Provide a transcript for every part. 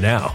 now.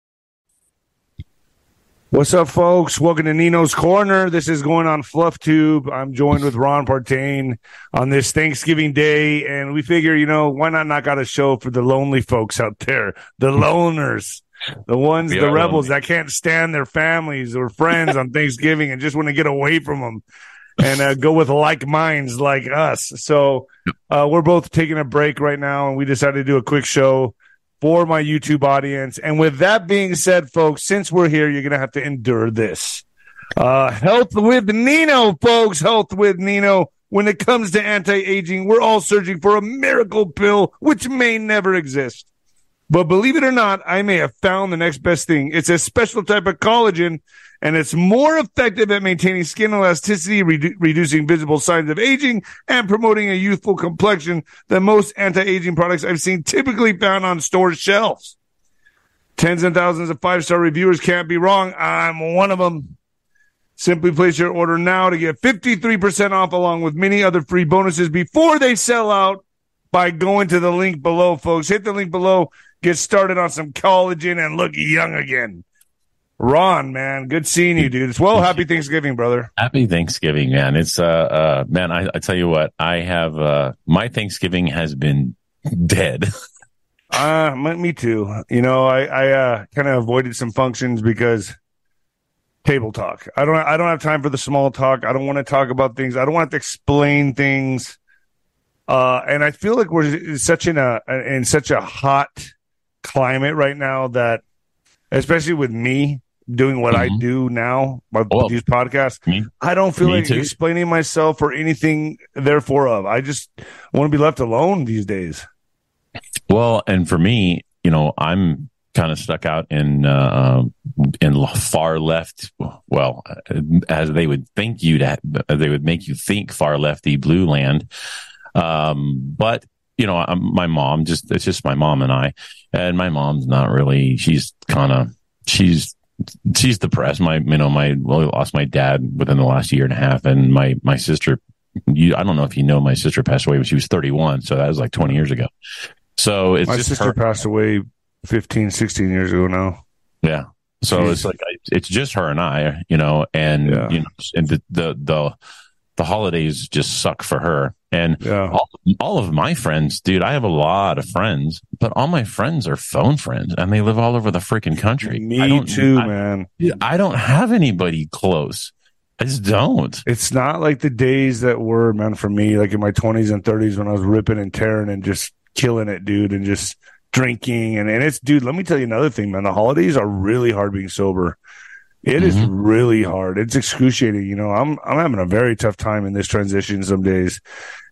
What's up, folks? Welcome to Nino's Corner. This is going on FluffTube. I'm joined with Ron Partain on this Thanksgiving Day, and we figure, you know, why not knock out a show for the lonely folks out there, the loners, the ones, We the rebels lonely. that can't stand their families or friends on Thanksgiving and just want to get away from them and uh, go with like minds like us. So uh, we're both taking a break right now, and we decided to do a quick show for my YouTube audience. And with that being said, folks, since we're here, you're going to have to endure this. Uh, health with Nino, folks. Health with Nino. When it comes to anti aging, we're all searching for a miracle pill, which may never exist. But believe it or not, I may have found the next best thing. It's a special type of collagen, and it's more effective at maintaining skin elasticity, redu- reducing visible signs of aging, and promoting a youthful complexion than most anti-aging products I've seen typically found on store shelves. Tens and thousands of five-star reviewers can't be wrong. I'm one of them. Simply place your order now to get 53% off along with many other free bonuses before they sell out by going to the link below, folks. Hit the link below, get started on some collagen and look young again. Ron, man, good seeing you, dude. It's well, happy Thanksgiving, brother. Happy Thanksgiving, man. It's uh uh man, I, I tell you what, I have uh my Thanksgiving has been dead. Uh, me me too. You know, I, I, uh, kind of avoided some functions because table talk. I don't, I don't have time for the small talk. I don't want to talk about things. I don't want to explain things. Uh, and I feel like we're such in a, in such a hot climate right now that, especially with me doing what I Mhm. do now, with Well, these podcasts, me- I don't feel like too. explaining myself or anything therefore of. I just want to be left alone these days. Well, and for me, you know, I'm kind of stuck out in uh in far left well as they would think you'd ha- they would make you think far lefty blue land um but you know I'm, my mom just it's just my mom and i and my mom's not really she's kind of she's she's depressed my you know my well I lost my dad within the last year and a half and my my sister you i don't know if you know my sister passed away when she was 31 so that was like 20 years ago so it's My sister her passed away 15, 16 years ago now. yeah. So Jeez. it's like it's just her and I, you know, and Yeah. you know, and the, the the the holidays just suck for her. And Yeah. all, all of my friends, dude, I have a lot of friends, but all my friends are phone friends, and they live all over the freaking country. I Me don't- too, I, man. I don't have anybody close. I just don't. It's not like the days that were, man, for me, like in my 20s and 30s when I was ripping and tearing and just killing it, dude, and just drinking. And, and it's, dude, let me tell you another thing, man. The holidays are really hard being sober. It is Mhm. really hard. It's excruciating. You know, I'm I'm having a very tough time in this transition some days,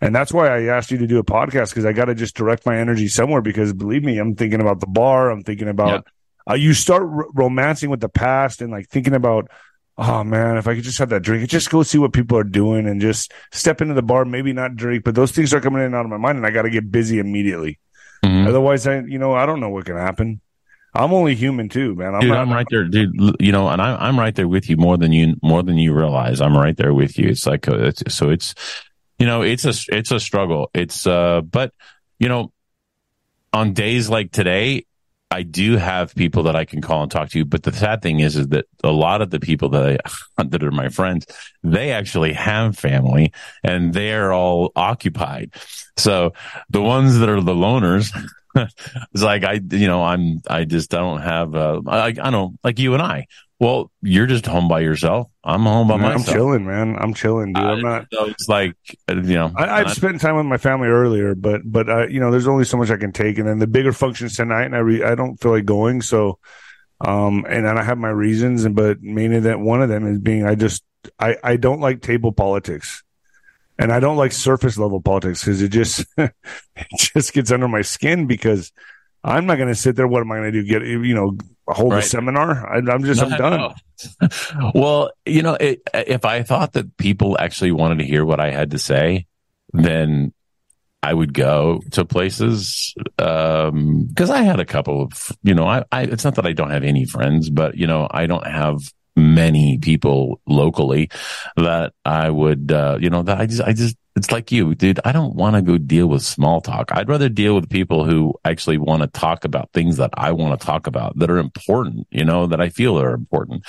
and that's why I asked you to do a podcast because I got to just direct my energy somewhere. Because believe me, I'm thinking about the bar. I'm thinking about. Uh, you start r- romancing with the past and like thinking about, oh man, if I could just have that drink, just go see what people are doing and just step into the bar, maybe not drink, but those things are coming in and out of my mind, and I got to get busy immediately. Mhm. Otherwise, I you know I don't know what can happen. I'm only human too, man. I'm dude, not, I'm right there, dude. You know, and I'm I'm right there with you more than you more than you realize. I'm right there with you. It's like it's, so it's you know it's a it's a struggle. It's uh, but you know, on days like today, I do have people that I can call and talk to. But the sad thing is, is that a lot of the people that I that are my friends, they actually have family and they are all occupied. So the ones that are the loners. it's like I, you know, I'm, I just don't have, uh, I, I don't like you and I. Well, you're just home by yourself. I'm home by man, I'm myself. chilling, man. I'm chilling, dude. I'm not. So it's like, uh, you know, I, I've spent time with my family earlier, but but uh, you know, there's only so much I can take, and then the bigger functions tonight, and I re- I don't feel like going, so um, and then I have my reasons, and but mainly that one of them is being I just I I don't like table politics, and I don't like surface level politics because it just it just gets under my skin because I'm not going to sit there. What am I going to do? Get you know hold Right. a seminar. I, I'm just I'm done. no. well, you know, it, if I thought that people actually wanted to hear what I had to say, then I would go to places. Um, cause I had a couple of, you know, I, I, it's not that I don't have any friends, but you know, I don't have many people locally that I would, uh, you know, that I just, I just, it's like you, dude. I don't want to go deal with small talk. I'd rather deal with people who actually want to talk about things that I want to talk about that are important, you know, that I feel are important.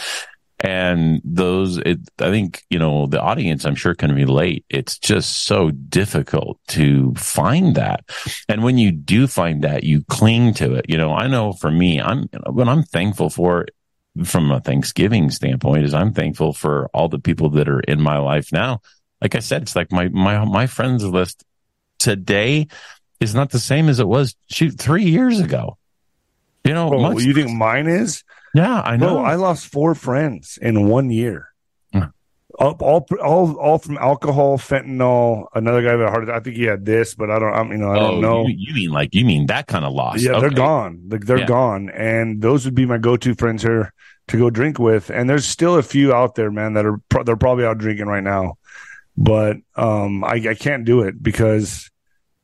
And those, it, I think, you know, the audience, I'm sure can relate. It's just so difficult to find that. And when you do find that, you cling to it. You know, I know for me, I'm, what I'm thankful for from a Thanksgiving standpoint is I'm thankful for all the people that are in my life now. Like I said, it's like my, my, my friends list today is not the same as it was shoot three years ago. You know, Bro, much- you think mine is? yeah, I know. No, I lost four friends in one year. Hmm. All, all, all, all from alcohol, fentanyl. Another guy that heart. I think he had this, but I don't. I'm, you know, I don't Oh, know. You, you mean like you mean that kind of loss? Yeah, they're gone. Like they're Yeah. gone, and those would be my go-to friends here to go drink with. And there's still a few out there, man, that are pro- they're probably out drinking right now, but um, I, I can't do it because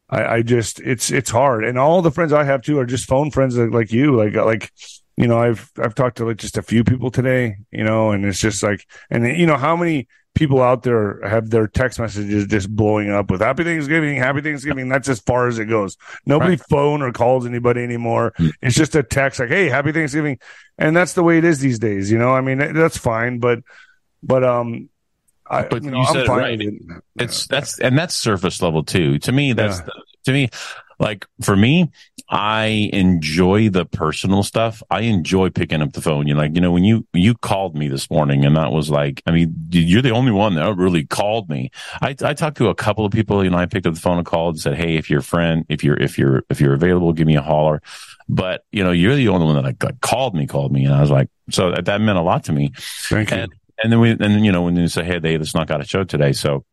I, I just it's it's hard. And all the friends I have too are just phone friends like, you, like like you know I've I've talked to like just a few people today, you know, and it's just like and you know how many people out there have their text messages just blowing up with happy thanksgiving happy thanksgiving that's as far as it goes nobody phone or calls anybody anymore Mm. it's just a text like hey happy thanksgiving and that's the way it is these days you know i mean that's fine but but um I, But you know, you I'm said it fine right. it. It's that's and that's surface level too. To me, that's Yeah. the, to me like for me, I enjoy the personal stuff. I enjoy picking up the phone. You know, like you know when you you called me this morning, and that was like, I mean, you're the only one that really called me. I I talked to a couple of people. You know, I picked up the phone and called and said, hey, if you're a friend, if you're if you're if you're available, give me a holler. But you know, you're the only one that like, like called me, called me, and I was like, so that, that meant a lot to me. thank you And, and then we, and then, you know, when you say, Hey, they, let's knock out a show today. So,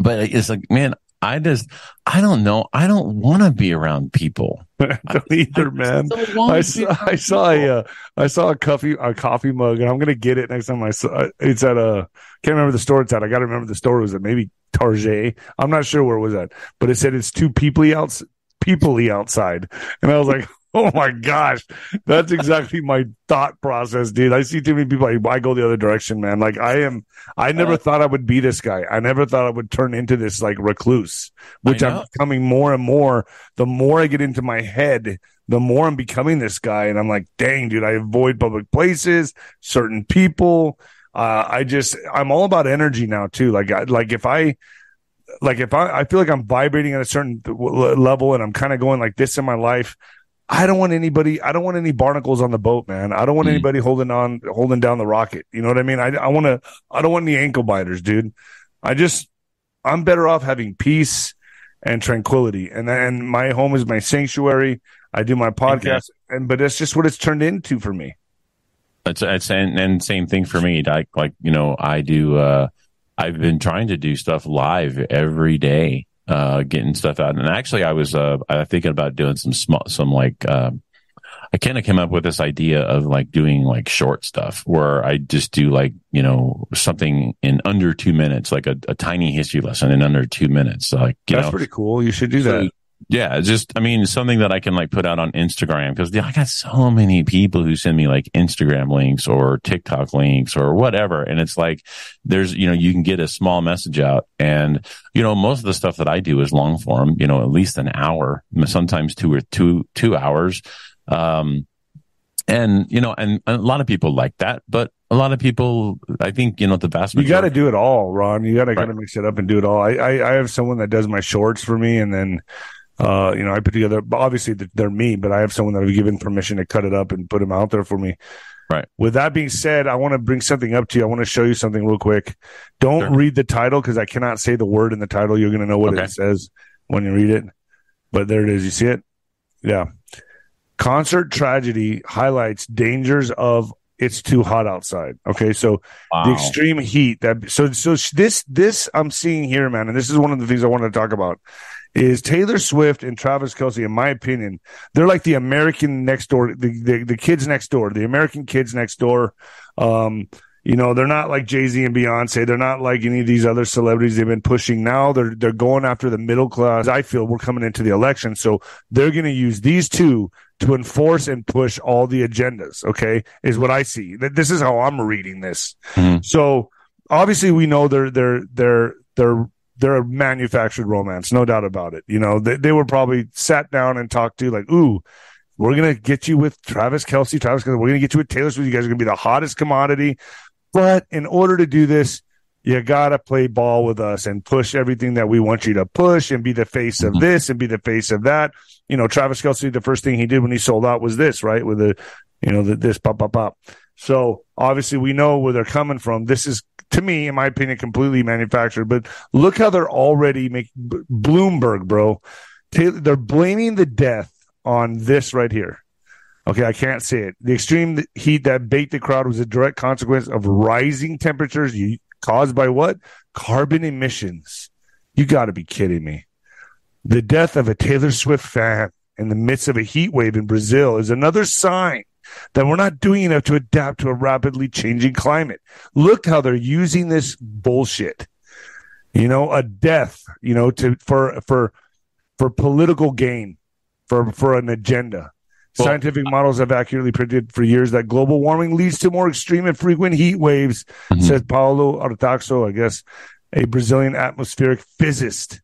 but it's like, man, I just, I don't know. I don't want to be around people. I don't either man don't I saw, I saw a, uh, I saw a coffee, a coffee mug, and I'm gonna get it next time I saw. It's at a, can't remember the store it's at. I got to remember the store it was at maybe Target. I'm not sure where it was at, but it said it's too peoply outs, peoply outside, and I was like, oh my gosh, that's exactly my thought process, dude. I see too many people. I, I go the other direction, man. Like I am, I never thought I would be this guy. I never thought I would turn into this like recluse, which I'm becoming more and more. The more I get into my head, the more I'm becoming this guy. And I'm like, dang, dude, I avoid public places, certain people. Uh, I just, I'm all about energy now too. Like, I, like if I, like if I, I feel like I'm vibrating at a certain level and I'm kind of going like this in my life. I don't want anybody. I don't want any barnacles on the boat, man. I don't want Mm. anybody holding on, holding down the rocket. You know what I mean? I, I want to. I don't want any ankle biters, dude. I just, I'm better off having peace and tranquility. And and my home is my sanctuary. I do my podcast, and but that's just what it's turned into for me. It's, it's, and, and same thing for me. Like, like, you know, I do, uh, I've been trying to do stuff live every day, uh, getting stuff out. And actually I was, uh, I thinking about doing some small, some like, um, I kind of came up with this idea of like doing like short stuff where I just do like, you know, something in under two minutes, like a, a tiny history lesson in under two minutes. Like, you That's know, pretty cool. You should do so, that. Yeah, just I mean something that I can like put out on Instagram because I got so many people who send me like Instagram links or TikTok links or whatever, and it's like there's you know you can get a small message out, and you know most of the stuff that I do is long form, you know at least an hour, sometimes two or two two hours, um, and you know and a lot of people like that, but a lot of people I think you know the vast You got to do it all, Ron. You got to Right. kind of mix it up and do it all. I, I I have someone that does my shorts for me, and then. Uh, you know, I put together. Obviously, they're me, but I have someone that I've given permission to cut it up and put them out there for me. Right. With that being said, I want to bring something up to you. I want to show you something real quick. Don't Sure. read the title because I cannot say the word in the title. You're going to know what Okay. it says when you read it. But there it is. You see it? Yeah. Concert tragedy highlights dangers of it's too hot outside. Okay, so the extreme heat that so so this this I'm seeing here, man, and this is one of the things I wanted to talk about is Taylor Swift and Travis Kelce, in my opinion, they're like the American next door, the, the, the kids next door, the American kids next door. Um, you know, they're not like Jay Z and Beyonce. They're not like any of these other celebrities they've been pushing. Now they're they're going after the middle class. I feel we're coming into the election, so they're going to use these two to enforce and push all the agendas. Okay, is what I see. This is how I'm reading this. Mm-hmm. So obviously, we know they're they're they're they're they're a manufactured romance, no doubt about it. You know, they, they were probably sat down and talked to like, ooh, we're gonna get you with Travis Kelce, Travis Kelce. We're gonna get you with Taylor Swift. You guys are gonna be the hottest commodity. But in order to do this, you gotta play ball with us and push everything that we want you to push and be the face of mm-hmm. this and be the face of that. You know, Travis Kelce, the first thing he did when he sold out was this, right? With the, you know, the, this pop, pop, pop. So obviously we know where they're coming from. This is, to me, in my opinion, completely manufactured. But look how they're already making Bloomberg, bro. They're blaming the death on this right here. Okay, I can't say it. The extreme heat that baked the crowd was a direct consequence of rising temperatures caused by what? Carbon emissions. You got to be kidding me. The death of a Taylor Swift fan in the midst of a heat wave in Brazil is another sign that we're not doing enough to adapt to a rapidly changing climate. Look how they're using this bullshit. You know, a death, you know, to for for for political gain, for for an agenda. Well, Scientific models have accurately predicted for years that global warming leads to more extreme and frequent heat waves, mm-hmm. says Paulo Artaxo, I guess, a Brazilian atmospheric physicist.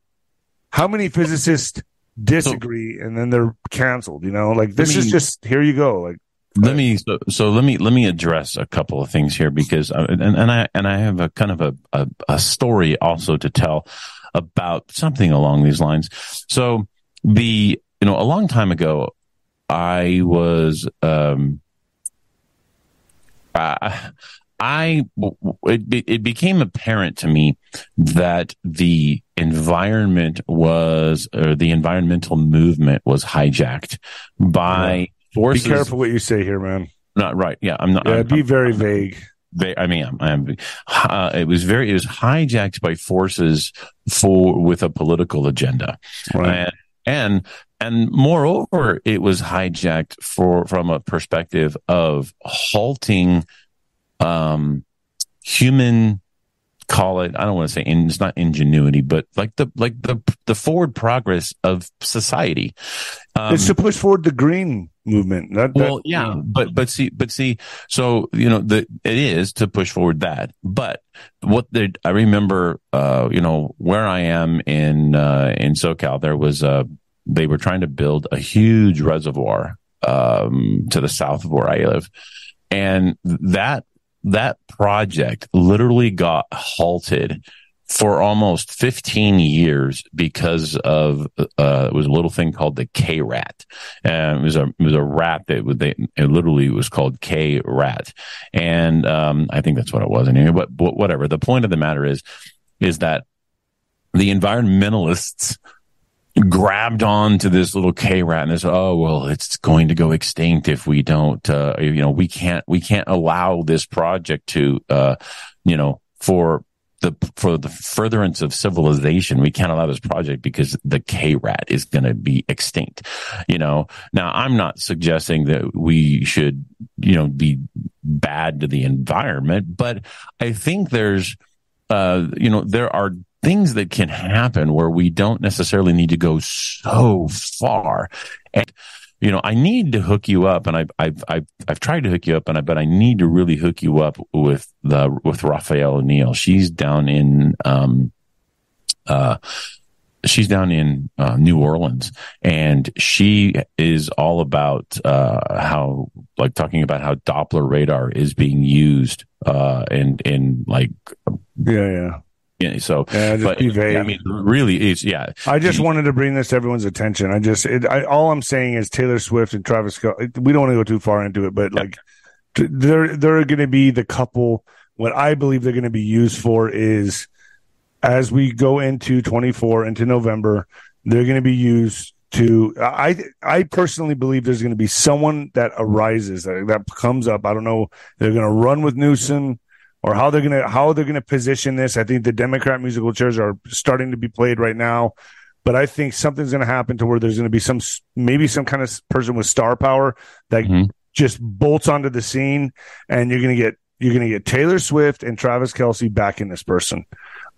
How many physicists disagree so, and then they're canceled? You know, like this is just here you go. Like let me so, so, let me let me address a couple of things here because uh, and, and I and I have a kind of a, a, a story also to tell about something along these lines. So the you know a long time ago I was, um, I, I it, it became apparent to me that the environment was, or the environmental movement was hijacked by. Forces. Be careful what you say here, man. Not right. Yeah, I'm not. Yeah, I'm, be I'm, very I'm, vague. I mean, I'm, I'm uh, it was very, it was hijacked by forces for with a political agenda, right. and and and moreover, it was hijacked for from a perspective of halting um, human call it i don't want to say in, it's not ingenuity but like the like the the forward progress of society um, it's to push forward the green movement. That, that, well yeah but but see but see so you know the it is to push forward that but what they i remember uh you know where i am in uh in socal there was a they were trying to build a huge reservoir um, to the south of where I live, and that that project literally got halted for almost 15 years because of uh, it was a little thing called the K rat, and it was a it was a rat that would they it literally was called K rat, and um, I think that's what it was anyway. But, but whatever. The point of the matter is is that the environmentalists grabbed on to this little K rat and they said, "Oh well, it's going to go extinct if we don't. Uh, you know, we can't we can't allow this project to, uh, you know, for the for the furtherance of civilization, we can't allow this project because the K rat is going to be extinct. You know, now I'm not suggesting that we should, you know, be bad to the environment, but I think there's, uh, you know, there are things that can happen where we don't necessarily need to go so far. And, you know, I need to hook you up and I've, I've, I've, I've tried to hook you up and I, but I need to really hook you up with the, with Raphael O'Neill. She's down in, um, uh, she's down in uh, New Orleans and she is all about uh, how like talking about how Doppler radar is being used uh in in like yeah yeah yeah, so, yeah, but I mean, really, it's yeah. I just wanted to bring this to everyone's attention. I just, it, I, all I'm saying is Taylor Swift and Travis Scott. We don't want to go too far into it, but yeah. like, they're they're going to be the couple. What I believe they're going to be used for is, as we go into 24 into November, they're going to be used to. I I personally believe there's going to be someone that arises that, that comes up. I don't know. They're going to run with Newsom or how they're gonna how they're gonna position this. I think the Democrat musical chairs are starting to be played right now. but I think something's going to happen to where there's going to be some maybe some kind of person with star power that mm-hmm. just bolts onto the scene, and you're going to get you're going to get Taylor Swift and Travis Kelce back in this person,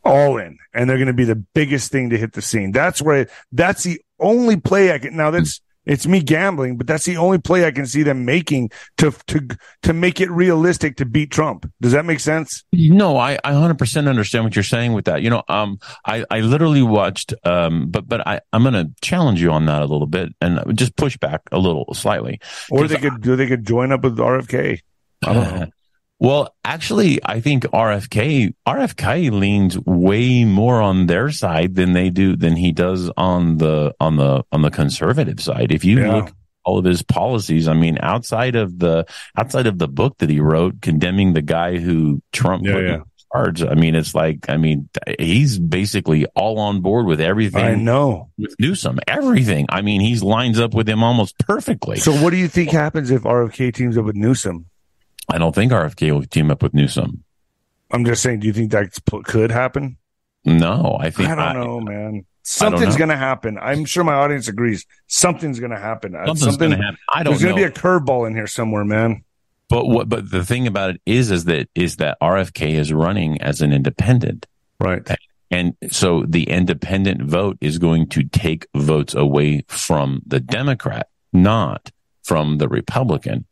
all in, and they're going to be the biggest thing to hit the scene. That's where that's the only play I can. Now that's it's me gambling, but that's the only play I can see them making to to to make it realistic to beat Trump. Does that make sense? No, I, I 100% understand what you're saying with that. You know, um, I, I literally watched, um, but but I I'm going to challenge you on that a little bit and just push back a little slightly. Or they could I, they could join up with RFK. I don't know. Well, actually, I think RFK RFK leans way more on their side than they do than he does on the on the on the conservative side. If you yeah. look all of his policies, I mean, outside of the outside of the book that he wrote condemning the guy who Trump yeah, put yeah. in charge, I mean, it's like I mean, he's basically all on board with everything. I know with Newsom, everything. I mean, he's lines up with him almost perfectly. So, what do you think happens if RFK teams up with Newsom? I don't think RFK will team up with Newsom. I'm just saying, do you think that could happen? No, I think I don't I, know, man. Something's going to happen. I'm sure my audience agrees. Something's going to happen. Uh, Something's Something, going to happen. I don't. Know. There's going to be a curveball in here somewhere, man. But what? But the thing about it is, is that is that RFK is running as an independent, right? And so the independent vote is going to take votes away from the Democrat, not from the Republican.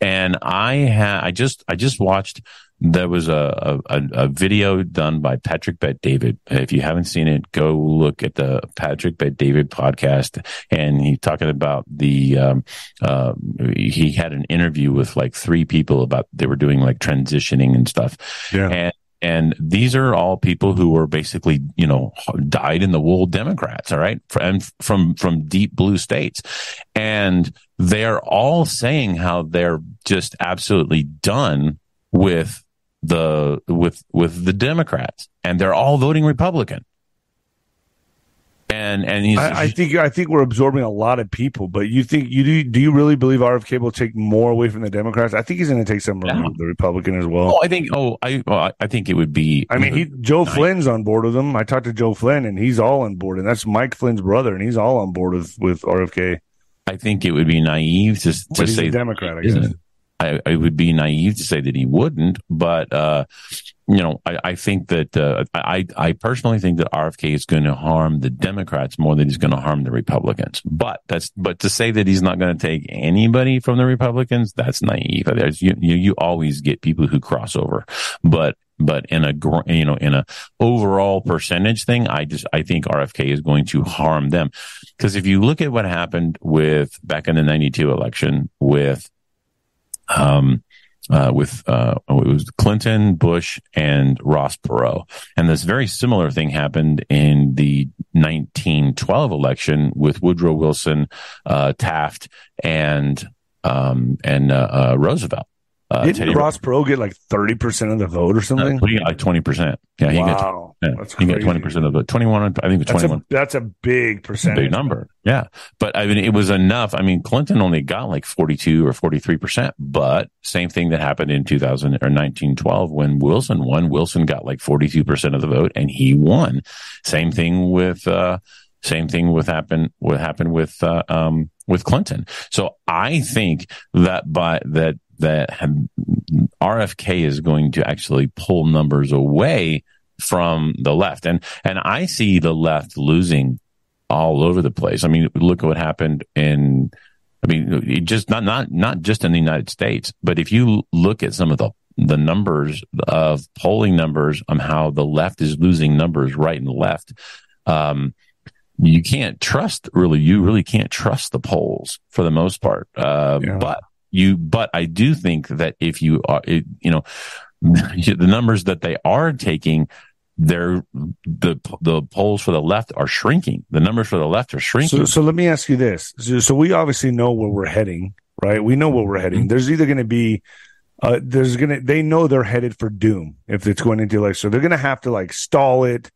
And I had, I just, I just watched, there was a, a, a video done by Patrick Bet David. If you haven't seen it, go look at the Patrick Bet David podcast. And he's talking about the, um, uh, he had an interview with like three people about, they were doing like transitioning and stuff. Yeah. And and these are all people who were basically, you know, dyed in the wool Democrats. All right. And from, from deep blue states. And they're all saying how they're just absolutely done with the, with, with the Democrats and they're all voting Republican and and he's. I, I, think I think we're absorbing a lot of people, but you think you do? Do you really believe RFK will take more away from the Democrats? I think he's going to take some from the Republican as well. Oh, I think. Oh, I well, I think it would be. I mean, he Joe. Flynn's on board with him. I talked to Joe Flynn, and he's all on board, and that's Mike Flynn's brother, and he's all on board with with RFK. I think it would be naive to, to say Democrat. I guess. I, I, would be naive to say that he wouldn't, but uh, you know, I, I think that uh, I I personally think that RFK is going to harm the Democrats more than he's going to harm the Republicans. But that's but to say that he's not going to take anybody from the Republicans, that's naive. There's, you, you you always get people who cross over, but but in a you know in a overall percentage thing, I just I think RFK is going to harm them because if you look at what happened with back in the '92 election with um uh, with uh, it was Clinton, Bush, and Ross Perot, and this very similar thing happened in the 1912 election with Woodrow Wilson, uh, Taft, and um, and uh, uh, Roosevelt. Uh, Didn't Teddy Ross Perot get like thirty percent of the vote or something? Uh, he got like twenty percent. Yeah, he wow, got yeah, he got twenty percent of the twenty one. I think it was twenty one. That's, a big percentage. Big number. Yeah, but I mean, it was enough. I mean, Clinton only got like forty two or forty three percent. But same thing that happened in two thousand or nineteen twelve when Wilson won. Wilson got like forty two percent of the vote, and he won. Same thing with. uh same thing with happen what happened with uh, um, with Clinton. So I think that by that that RFK is going to actually pull numbers away from the left. And, and I see the left losing all over the place. I mean, look at what happened in, I mean, just not, not, not just in the United States, but if you look at some of the, the numbers of polling numbers on how the left is losing numbers right and left, um, you can't trust really, you really can't trust the polls for the most part. Uh, yeah. but you, but I do think that if you are, it, you know, the numbers that they are taking, they're the the polls for the left are shrinking. The numbers for the left are shrinking. So, so let me ask you this: so, so, we obviously know where we're heading, right? We know where we're heading. Mm-hmm. There's either going to be, uh, there's going to they know they're headed for doom if it's going into like so they're going to have to like stall it.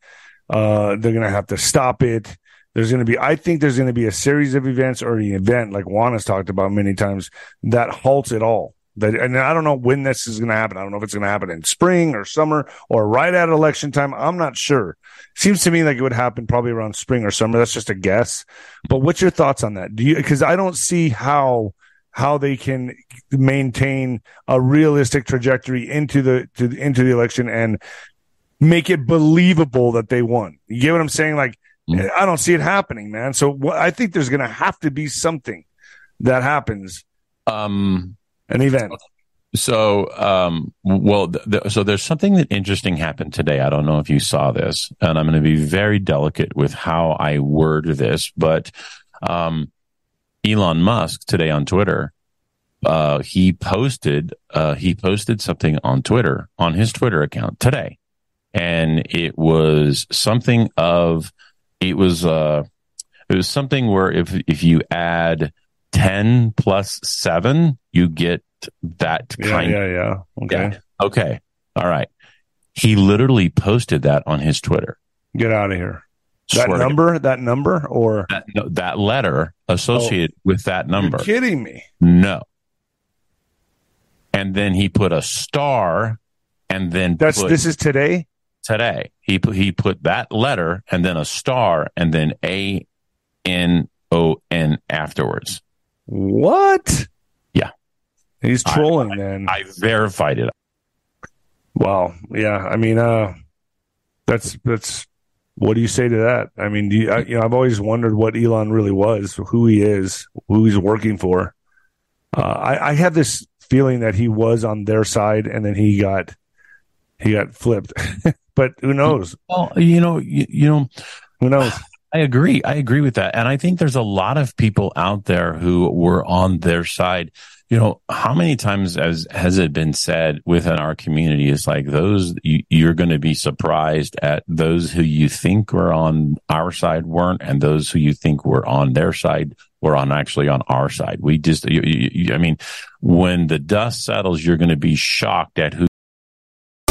Uh, they're going to have to stop it. There's going to be, I think there's going to be a series of events or an event like Juan has talked about many times that halts it all. That, and I don't know when this is going to happen. I don't know if it's going to happen in spring or summer or right at election time. I'm not sure. Seems to me like it would happen probably around spring or summer. That's just a guess. But what's your thoughts on that? Do you, cause I don't see how, how they can maintain a realistic trajectory into the, to, into the election and make it believable that they won. You get what I'm saying? Like, mm-hmm. I don't see it happening, man. So what, I think there's going to have to be something that happens. Um, an event. So, um, well, th- th- so there's something that interesting happened today. I don't know if you saw this, and I'm going to be very delicate with how I word this, but, um, Elon Musk today on Twitter, uh, he posted, uh, he posted something on Twitter, on his Twitter account today. And it was something of, it was, uh, it was something where if, if you add 10 plus seven, you get that kind. Yeah, yeah, yeah. Okay. Yeah. Okay. All right. He literally posted that on his Twitter. Get out of here. That Swear number, that number, or that, no, that letter associated oh, with that number. You're kidding me? No. And then he put a star, and then that's this is today. Today he put he put that letter and then a star and then A N O N afterwards. What? Yeah. He's trolling, I, man. I, I verified it. Wow. Yeah. I mean, uh, that's, that's, what do you say to that? I mean, do you, I, you know, I've always wondered what Elon really was, who he is, who he's working for. Uh, I, I have this feeling that he was on their side and then he got, he got flipped, but who knows? Well, you know, you, you know, who knows? I agree. I agree with that. And I think there's a lot of people out there who were on their side. You know, how many times has, has it been said within our community is like those you, you're going to be surprised at those who you think were on our side weren't and those who you think were on their side were on actually on our side. We just, you, you, I mean, when the dust settles, you're going to be shocked at who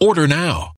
Order now.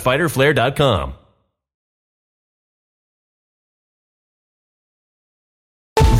www.fighterflare.com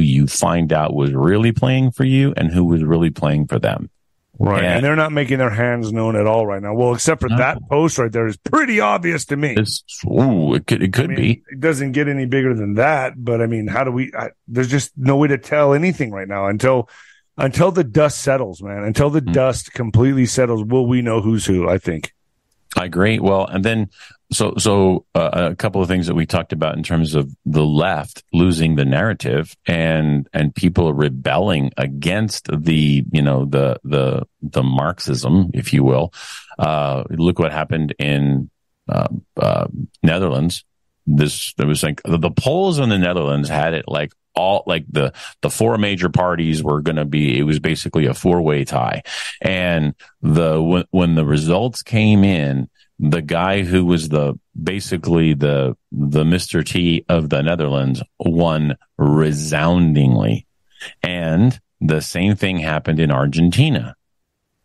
You find out was really playing for you and who was really playing for them. Right. And- And, they're not making their hands known at all right now. Well, except for No. that post right there is pretty obvious to me. It's, ooh, it could, it could I mean, be. It doesn't get any bigger than that, but I mean, how do we? I, there's just no way to tell anything right now until until the dust settles, man. Until the Hmm. dust completely settles, will we know who's who? I think. I agree. Well, and then so so uh, a couple of things that we talked about in terms of the left losing the narrative and and people rebelling against the you know the the the Marxism, if you will. Uh, look what happened in uh, uh, Netherlands. This there was like the, the polls in the Netherlands had it like all like the the four major parties were going to be it was basically a four way tie and the when, when the results came in the guy who was the basically the the Mr. T of the Netherlands won resoundingly and the same thing happened in Argentina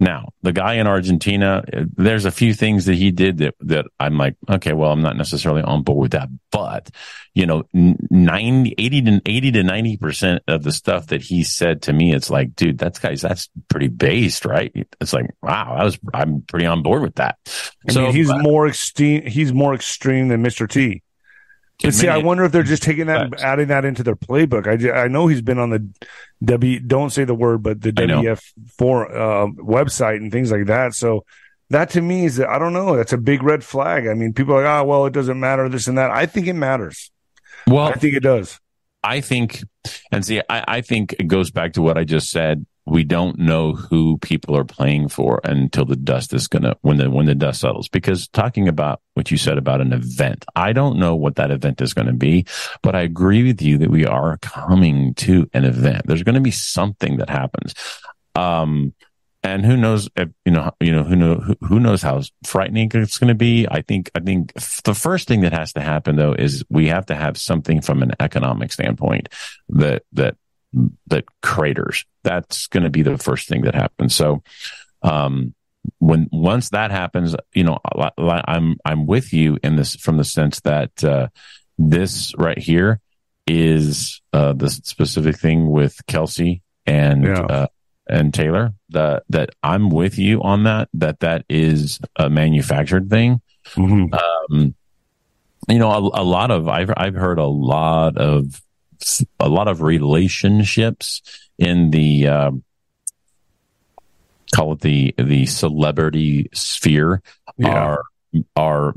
now, the guy in Argentina, there's a few things that he did that, that I'm like, okay, well, I'm not necessarily on board with that. But, you know, n- 90, 80 to 80 to 90% of the stuff that he said to me, it's like, dude, that's guys, that's pretty based, right? It's like, wow, I was, I'm pretty on board with that. I mean, he's more extreme. He's more extreme than Mr. T. See, I wonder if they're just taking that, and adding that into their playbook. I, I know he's been on the W. Don't say the word, but the WF four uh, website and things like that. So that to me is, I don't know. That's a big red flag. I mean, people are like, ah, well, it doesn't matter, this and that. I think it matters. well, I think it does. I think, and see, I, I think it goes back to what I just said. We don't know who people are playing for until the dust is gonna when the when the dust settles. Because talking about what you said about an event, I don't know what that event is going to be, but I agree with you that we are coming to an event. There's going to be something that happens. Um, and who knows if, you know you know who know who, who knows how frightening it's going to be i think i think the first thing that has to happen though is we have to have something from an economic standpoint that that that craters that's going to be the first thing that happens so um when once that happens you know i'm i'm with you in this from the sense that uh this right here is uh the specific thing with Kelce and Yeah. uh and Taylor that that I'm with you on that that that is a manufactured thing. Mhm. Um, you know, a, a lot of I've I've heard a lot of a lot of relationships in the um, call it the the celebrity sphere Yeah. are are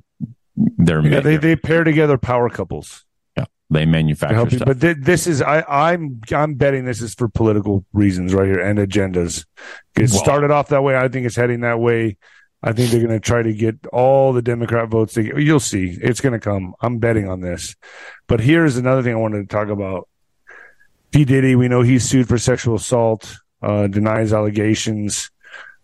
they're Yeah, they, they pair together power couples. Yeah, they manufacture you. stuff. But th- this is I, I'm I'm betting this is for political reasons right here and agendas. It Well- started off that way. I think it's heading that way. I think they're going to try to get all the Democrat votes. Get, you'll see, it's going to come. I'm betting on this. But here's another thing I wanted to talk about. P Diddy, we know he's sued for sexual assault, uh, denies allegations.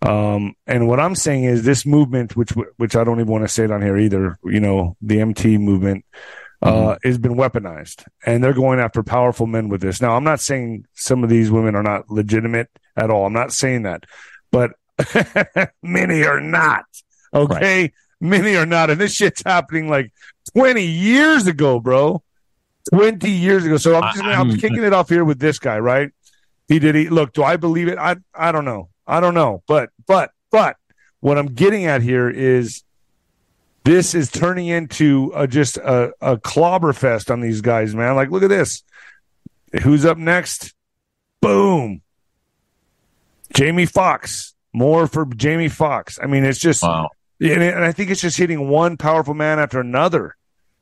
Um, and what I'm saying is this movement, which which I don't even want to say it on here either. You know, the MeToo movement uh, has been weaponized, and they're going after powerful men with this. Now, I'm not saying some of these women are not legitimate at all. I'm not saying that, but many are not. Okay, many are not, and this shit's happening like 20 years ago, bro. 20 years ago. So I'm just gonna, I'm I'm- kicking it off here with this guy, right? He did he look, do I believe it? I I don't know. I don't know. But but but what I'm getting at here is this is turning into a, just a, a clobber fest on these guys, man. Like, look at this. Who's up next? Boom. Jamie Foxx. More for Jamie Foxx. I mean, it's just, wow. and, and I think it's just hitting one powerful man after another.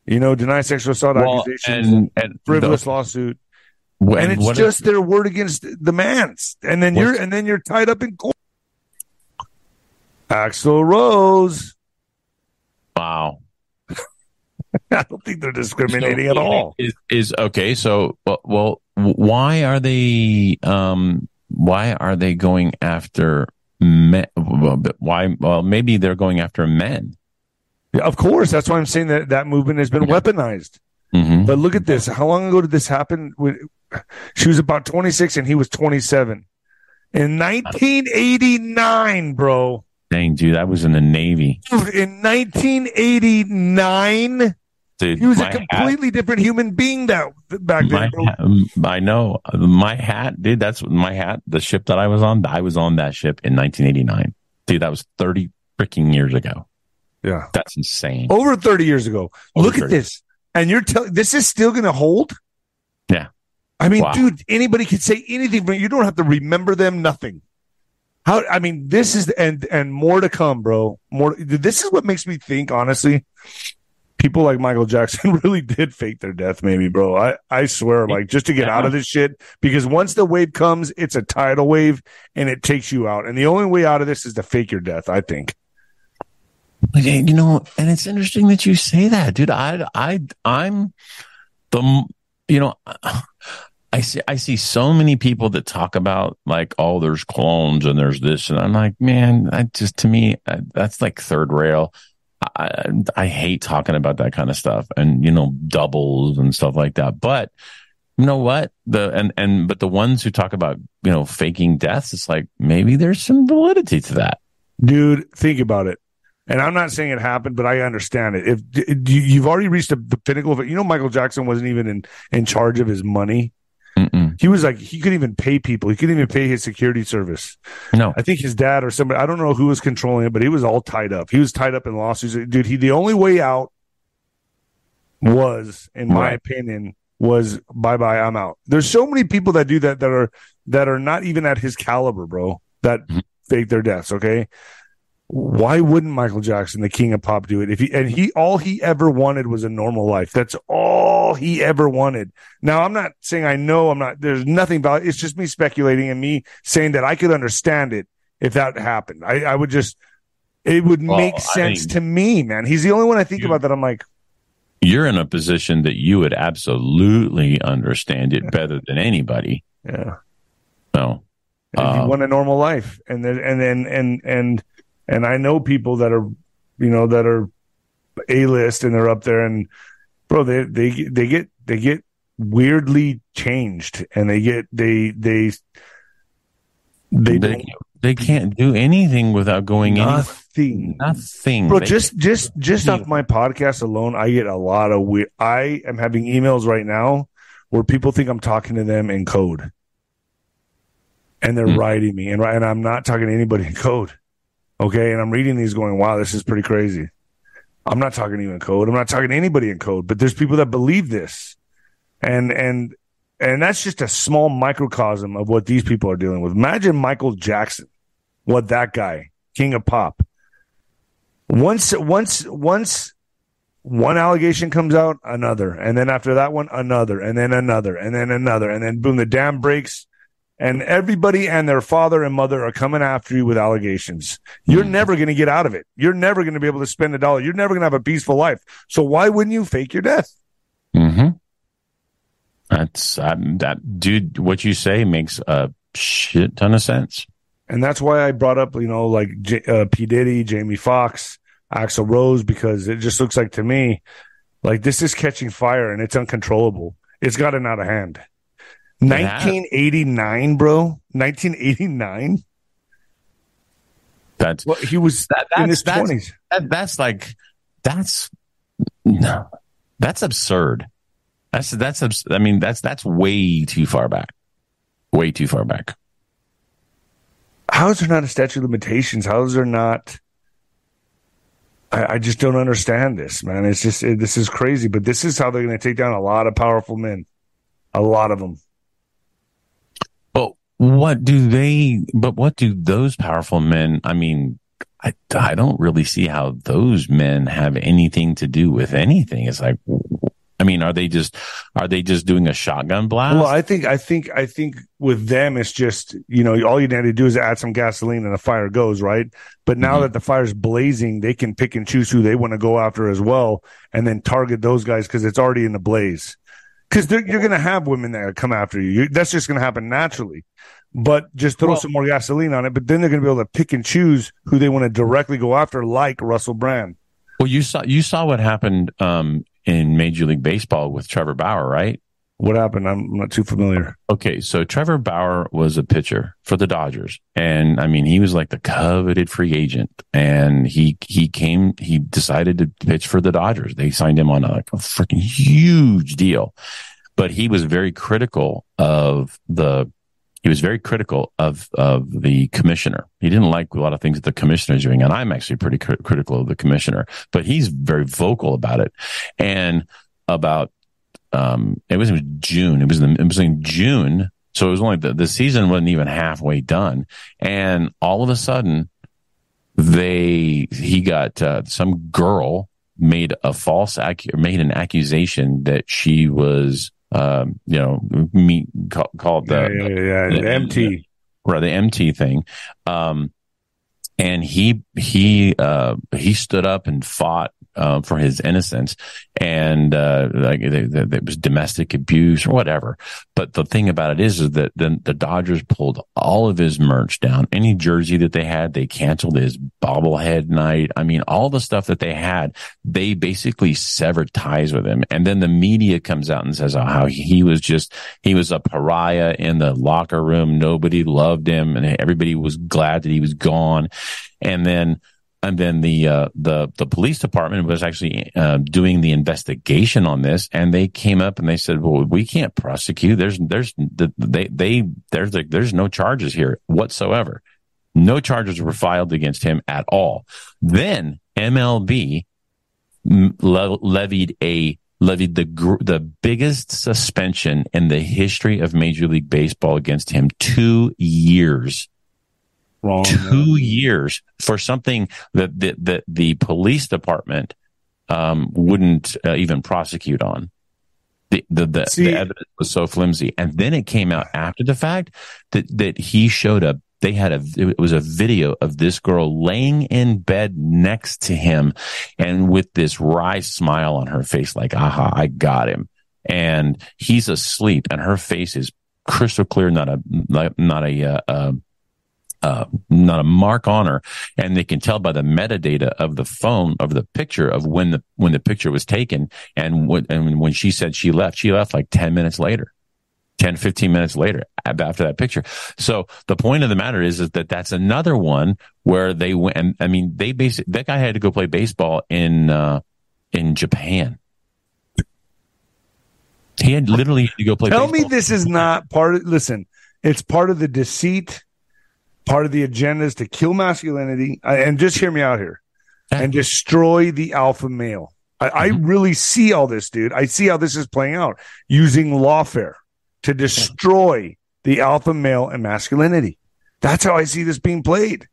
You know, deny sexual assault Well, accusations, and, and frivolous the- lawsuit, when- and it's just if- their word against the man's, and then you're and then you're tied up in court. Axl Rose. wow. I don't think they're discriminating So, at all. Is, is okay. So, well, well, why are they? Um, why are they going after men? Why? Well, maybe they're going after men. Yeah, of course, that's why I'm saying that that movement has been weaponized. Mm-hmm. But look at this. How long ago did this happen? She was about 26 and he was 27. In 1989, bro. Dang, dude, I was in the Navy, In 1989, dude. he was a my hat- completely different human being that back then. Hat, I know my hat, dude. That's my hat. The ship that I was on, I was on that ship in 1989. Dude, that was 30 freaking years ago. Yeah. That's insane. Over 30 years ago. Over Look at this. And you're telling this is still going to hold? Yeah. I mean, Wow. dude, anybody could say anything, but you don't have to remember them, nothing. How, I mean, this is, and, and more to come, bro. More, this is what makes me think, honestly, people like Michael Jackson really did fake their death, maybe, bro. I, I swear, like, just to get Yeah. out of this shit, because once the wave comes, it's a tidal wave and it takes you out. And the only way out of this is to fake your death, I think. Yeah, You know, and it's interesting that you say that, dude. I, I, I'm the, you know, I see, I see so many people that talk about like, oh, there's clones and there's this, and I'm like, man, that just to me, uh, that's like third rail. I, I hate talking about that kind of stuff, and you know, doubles and stuff like that. But you know what? The and and but the ones who talk about you know faking deaths, it's like maybe there's some validity to that. dude think about it and i'm not saying it happened but i understand it if d- you've already reached the, the pinnacle of it you know michael jackson wasn't even in in charge of his money. He was like he couldn't even pay people. He couldn't even pay his security service. No, i think his dad or somebody i don't know who was controlling it but he was all tied up. He was tied up in lawsuits. Dude he the only way out was in my Right. opinion was bye bye i'm out. There's so many people that do that that are that are not even at his caliber bro that Mhm. fake their deaths okay why wouldn't Michael Jackson, the king of pop, do it? If he and he all he ever wanted was a normal life. That's all he ever wanted. Now I'm not saying I know. I'm not. There's nothing about. It. It's just me speculating and me saying that I could understand it if that happened. I, I would just. It would Well, make I sense mean- to me, man. He's the only one I think You- about that. I'm like, you're in a position that you would absolutely understand it better than anybody. yeah. He Um, want a normal life, and then and then and and and I know people that are, you know, that are a list and they're up there, and bro, they they they get they get weirdly changed, and they get they they they, they, they can't do anything without going nothing. nothing. Bro, They- just just just off my podcast alone, I get a lot of weird. I am having emails right now where people think I'm talking to them in code, and they're Hmm. writing me, and and I'm not talking to anybody in code. Okay, and I'm reading these, going, "Wow, this is pretty crazy." I'm not talking to you in code. I'm not talking to anybody in code, but there's people that believe this, and and and that's just a small microcosm of what these people are dealing with. Imagine Michael Jackson, what that guy, king of pop, once once once one allegation comes out, another, and then after that one, another, and then another, and then another, and then boom, the dam breaks, and everybody and their father and mother are coming after you with allegations. You're never going to get out of it. You're never going to be able to spend a dollar. You're never going to have a peaceful life. So why wouldn't you fake your death? Mm-hmm. That's um, that dude. What you say makes a shit ton of sense. And that's why I brought up, you know, like J- uh, P Diddy, Jamie Foxx, Axl Rose, because it just looks like to me, like this is catching fire and it's uncontrollable. It's gotten out of hand. Has. 1989, bro. 1989. That's Well, he was that, in that's his that's, 20s. that, that's like that's no, that's absurd. That's that's abs- I mean that's that's way too far back. Way too far back. How is there not a statute of limitations? How is there not? I, I just don't understand this, man. It's just it, this is crazy, but this is how they're going to take down a lot of powerful men, a lot of them. What do they? But what do those powerful men? I mean, I I don't really see how those men have anything to do with anything. It's like, I mean, are they just are they just doing a shotgun blast? Well, I think I think I think with them it's just you know all you need to do is add some gasoline and the fire goes right. But now mm-hmm. that the fire's blazing, they can pick and choose who they want to go after as well, and then target those guys because it's already in the blaze. Because you're going to have women that come after you. That's just going to happen naturally. But just throw well, some more gasoline on it. But then they're going to be able to pick and choose who they want to directly go after, like Russell Brand. Well, you saw you saw what happened um, in Major League Baseball with Trevor Bauer, right? What happened? I'm not too familiar. Okay, so Trevor Bauer was a pitcher for the Dodgers, and I mean he was like the coveted free agent, and he he came he decided to pitch for the Dodgers. They signed him on a, like a freaking huge deal, but he was very critical of the he was very critical of of the commissioner. He didn't like a lot of things that the commissioner is doing, and I'm actually pretty cr- critical of the commissioner. But he's very vocal about it, and about um, it was June. It was in, it was in June, so it was only the, the season wasn't even halfway done, and all of a sudden, they he got uh, some girl made a false ac- made an accusation that she was um, you know, meet call, called the, yeah, yeah, yeah. the MeToo, right? The MeToo thing. Um, and he he uh, he stood up and fought uh, for his innocence, and uh, like it was domestic abuse or whatever. But the thing about it is, is that the, the Dodgers pulled all of his merch down. Any jersey that they had, they canceled his bobblehead night. I mean, all the stuff that they had, they basically severed ties with him. And then the media comes out and says how he was just he was a pariah in the locker room. Nobody loved him, and everybody was glad that he was gone. And then and then the uh, the the police department was actually uh, doing the investigation on this, and they came up and they said, "Well, we can't prosecute. There's there's they they there's there's no charges here whatsoever. No charges were filed against him at all." Then MLB le- levied a levied the gr- the biggest suspension in the history of Major League Baseball against him, two years Wrong. Two years for something that the, the, the police department um, wouldn't uh, even prosecute on. The, the, the, the, evidence was so flimsy. And then it came out after the fact that, that he showed up. They had a, it was a video of this girl laying in bed next to him and with this wry smile on her face, like, aha, I got him. And he's asleep and her face is crystal clear, not a, not a, uh, uh, not a mark on her, and they can tell by the metadata of the phone of the picture of when the when the picture was taken, and when and when she said she left, she left like ten minutes later. 10, 15 minutes later after that picture. So the point of the matter is, is that that's another one where they went. And I mean, they basically, that guy had to go play baseball in, uh, in Japan. He had literally had to go play. Tell baseball. me this is not part of, listen, it's part of the deceit part of the agenda is to kill masculinity and just hear me out here and destroy the alpha male. I, mm-hmm. I, really see all this, dude. I see how this is playing out using lawfare to destroy the alpha male and masculinity. That's how I see this being played.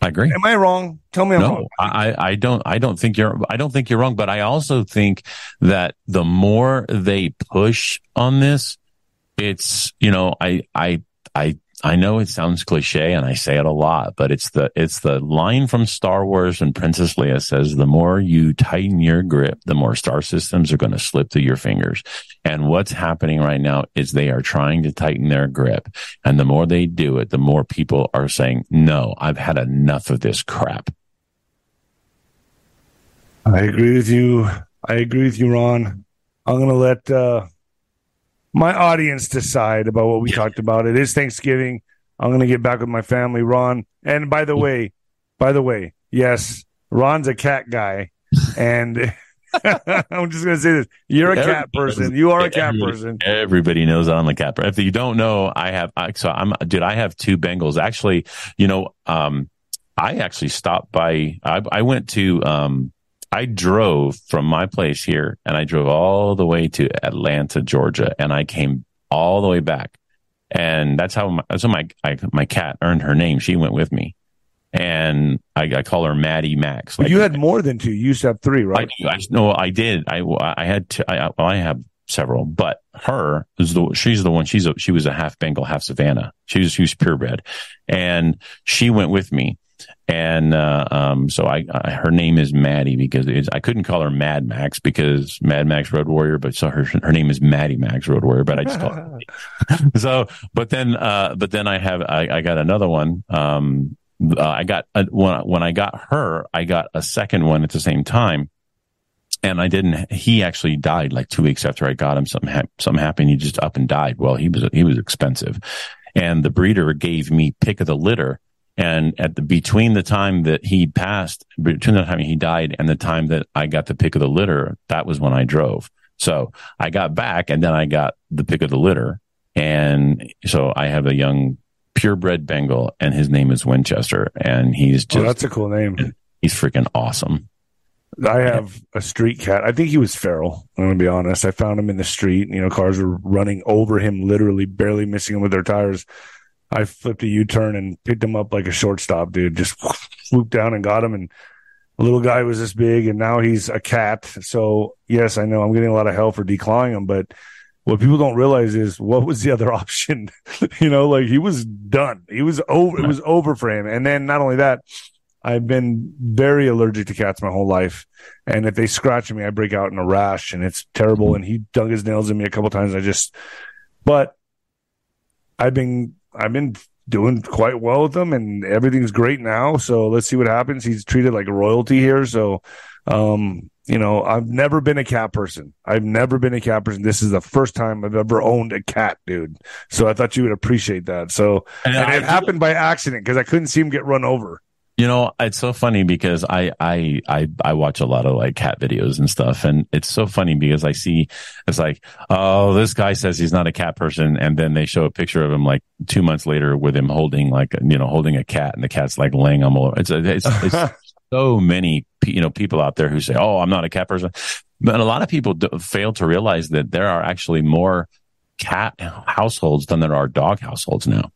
I agree. Am I wrong? Tell me I'm no, wrong. I, I don't I don't think you're I don't think you're wrong, but I also think that the more they push on this, it's you know, I I I I know it sounds cliche and I say it a lot, but it's the, it's the line from Star Wars and Princess Leia says, the more you tighten your grip, the more star systems are going to slip through your fingers. And what's happening right now is they are trying to tighten their grip. And the more they do it, the more people are saying, no, I've had enough of this crap. I agree with you. I agree with you, Ron. I'm going to let, uh, my audience decide about what we talked about. It is Thanksgiving. I'm going to get back with my family, Ron. And by the way, by the way, yes, Ron's a cat guy, and I'm just going to say this: you're a everybody cat person. You are a cat person. Everybody knows I'm a cat person. If you don't know, I have. I, So I'm, dude. I have two Bengals. Actually, you know, um, I actually stopped by. I, I went to um, I drove from my place here and I drove all the way to Atlanta, Georgia, and I came all the way back. And that's how my, that's how my, I, my cat earned her name. She went with me. and I, I call her Maddie Max. But you had more than two. You used to have three, right? I, I no, I did. I I had two, I I have several, but her is the she's the one. She's a she was a half Bengal, half Savannah. She was she was purebred, and she went with me. And uh, um, so I, I, her name is Maddie because I couldn't call her Mad Max because Mad Max Road Warrior, but so her her name is Maddie Max Road Warrior, but I just call her. so, but then, uh, but then I have I, I got another one. Um, uh, I got a, when when I got her, I got a second one at the same time and I didn't. He actually died like two weeks after I got him. Something ha- something happened. He just up and died. Well, he was he was expensive, and the breeder gave me pick of the litter. And at the between the time that he passed, between the time he died and the time that I got the pick of the litter, that was when I drove. So I got back, and then I got the pick of the litter, and so I have a young purebred Bengal, and his name is Winchester, and he's oh, just oh, that's a cool name. He's freaking awesome. I have a street cat. I think he was feral. I'm gonna be honest. I found him in the street. You know, cars were running over him, literally barely missing him with their tires. I flipped a U-turn and picked him up like a shortstop, dude. Just swooped down and got him. And the little guy was this big, and now he's a cat. So yes, I know I'm getting a lot of hell for declawing him, but what people don't realize is what was the other option? you know, like he was done. He was over. It was over for him. And then not only that I've been very allergic to cats my whole life. And if they scratch me, I break out in a rash and it's terrible. And he dug his nails in me a couple times. I just, but I've been, I've been doing quite well with them and everything's great now. So let's see what happens. He's treated like royalty here. So, um, you know, I've never been a cat person. I've never been a cat person. This is the first time I've ever owned a cat, dude. So I thought you would appreciate that. So, and, and it happened by accident because I couldn't see him get run over. You know, it's so funny because I, I, I, I watch a lot of like cat videos and stuff. And it's so funny because I see it's like, oh, this guy says he's not a cat person. And then they show a picture of him like two months later with him holding like, you know, holding a cat and the cat's like laying on all. It's, it's, it's so many, you know, people out there who say, oh, I'm not a cat person. But a lot of people fail to realize that there are actually more cat households than there are dog households now.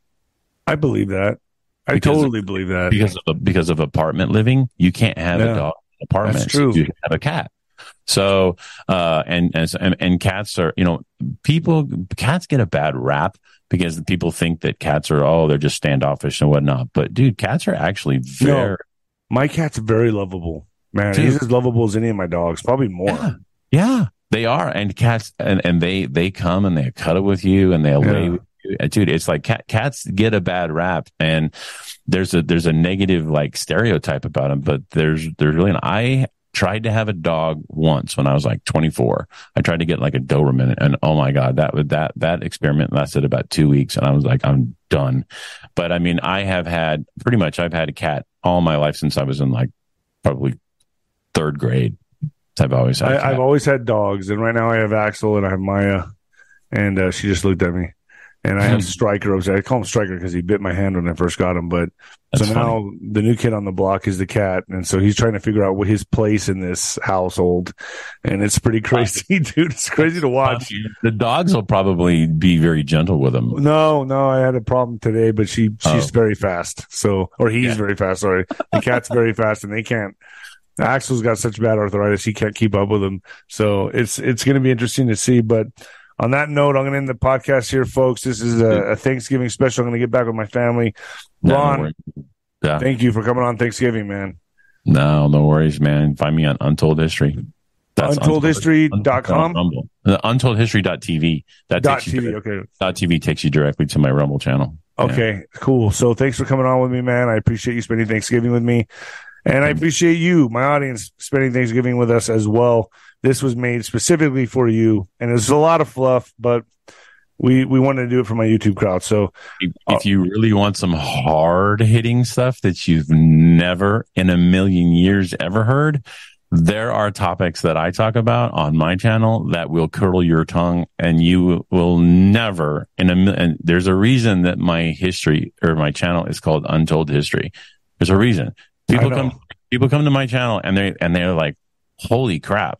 I believe that. I totally of, believe that because of because of apartment living, you can't have yeah, a dog in apartment. That's true. You can have a cat. So, uh, and, and, and cats are, you know, people, cats get a bad rap because people think that cats are, oh, they're just standoffish and whatnot. But dude, cats are actually very. No, my cat's very lovable, man. Dude. He's as lovable as any of my dogs, probably more. Yeah, yeah they are. And cats, and, and they, they come and they cuddle with you and they'll yeah. lay dude, it's like cat, cats get a bad rap and there's a, there's a negative like stereotype about them, but there's, there's really, an, I tried to have a dog once when I was like 24. I tried to get like a Doberman and oh my God, that would, that, that experiment lasted about two weeks and I was like, I'm done. But I mean, I have had pretty much, I've had a cat all my life since I was in like probably third grade. I've always had. I, have always had dogs, and right now I have Axel and I have Maya, and uh, she just looked at me and I have hmm. Striker. I call him Striker because he bit my hand when I first got him. But That's so now funny. the new kid on the block is the cat, and so he's trying to figure out what his place in this household, and it's pretty uh, crazy, dude. It's crazy to uh, watch. The dogs will probably be very gentle with him. No, no, I had a problem today, but she she's oh. very fast. So, or he's yeah. very fast. Sorry, the cat's very fast, and they can't. Axel's got such bad arthritis, he can't keep up with him. So it's it's going to be interesting to see, but on that note, I'm going to end the podcast here, folks. This is a, a Thanksgiving special. I'm going to get back with my family. Ron, yeah. thank you for coming on Thanksgiving, man. No, no worries, man. Find me on Untold History. That's untoldhistory.com. Rumble. Uh, untoldhistory.tv. That dot takes TV, okay. Dot TV takes you directly to my Rumble channel. Okay, yeah. cool. So thanks for coming on with me, man. I appreciate you spending Thanksgiving with me. And I appreciate you, my audience, spending Thanksgiving with us as well. This was made specifically for you, and it's a lot of fluff, but we we wanted to do it for my YouTube crowd. So if, uh, if you really want some hard hitting stuff that you've never in a million years ever heard, there are topics that I talk about on my channel that will curdle your tongue and you will never in a and there's a reason that my history or my channel is called Untold History. There's a reason. People come people come to my channel and they and they're like, holy crap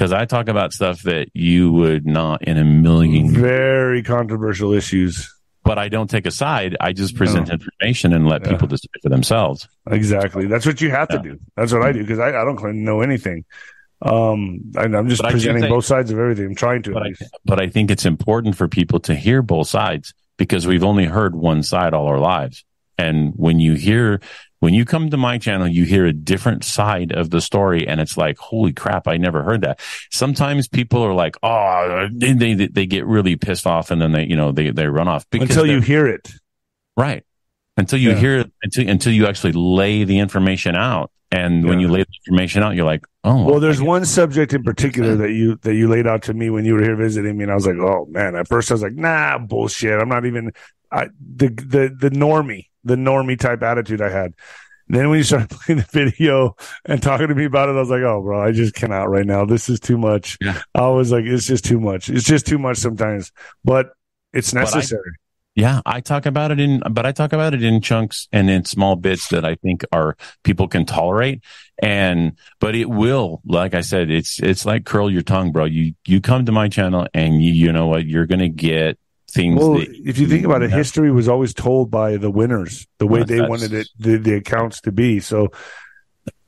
because I talk about stuff that you would not in a million very controversial issues. but I don't take a side. I just present No. information and let Yeah. people decide for themselves. Exactly. That's what you have to do. That's what I do because I, I don't claim to know anything. Um, I, I'm just But presenting think- both sides of everything. I'm trying to. But I, but I think it's important for people to hear both sides because we've only heard one side all our lives. And when you hear, when you come to my channel, you hear a different side of the story and it's like, holy crap, I never heard that. Sometimes people are like, oh, they, they, they get really pissed off and then they, you know, they, they run off because Until you hear it. Right. Until you Yeah. hear it, until, until you actually lay the information out. And when you lay the information out, you're like, oh, Well, there's one subject in particular that you that you laid out to me when you were here visiting me, and I was like, "Oh man!" At first, I was like, "Nah, bullshit." I'm not even I, the the the normie, the normie type attitude I had. Then when you started playing the video and talking to me about it, I was like, "Oh, bro, I just cannot right now. This is too much." Yeah. I was like, "It's just too much. It's just too much sometimes." But it's But I- necessary. Yeah, I talk about it in, but I talk about it in chunks and in small bits that I think are people can tolerate. And, but it will, like I said, it's, it's like curl your tongue, bro. You, you come to my channel and you, you know what? You're going to get things. Well, that- if you think about it, history was always told by the winners, the way they wanted it, the, the accounts to be. So,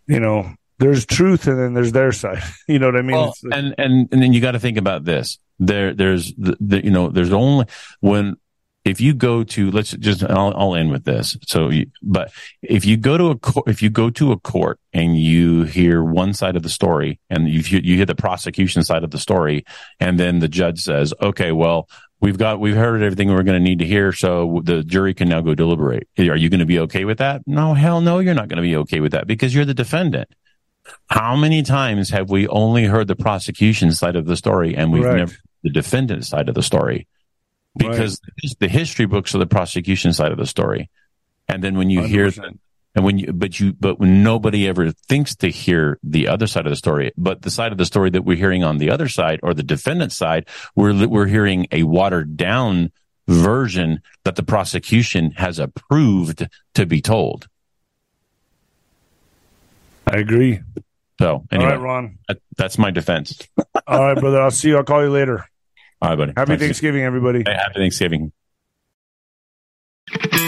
you know, there's truth and then there's their side. You know what I mean? Well, like- and and and then you got to think about this. There, there's the, the you know, there's only when if you go to let's just I'll, I'll end with this. So, you, but if you go to a court, if you go to a court and you hear one side of the story and you you hear the prosecution side of the story, and then the judge says, okay, well. We've got, we've heard everything we're going to need to hear. So the jury can now go deliberate. Are you going to be okay with that? No, hell no, you're not going to be okay with that because you're the defendant. How many times have we only heard the prosecution side of the story and we've Right. never heard the defendant side of the story? Because the history books are the prosecution side of the story. And then when you hear 100%. And when you, but you, but when nobody ever thinks to hear the other side of the story, but the side of the story that we're hearing on the other side or the defendant side, we're, we're hearing a watered down version that the prosecution has approved to be told. I agree. So anyway, All right, Ron. that, that's my defense. All right, brother. I'll see you. I'll call you later. All right, buddy. Happy you. Thanksgiving, everybody. Hey, Happy Thanksgiving.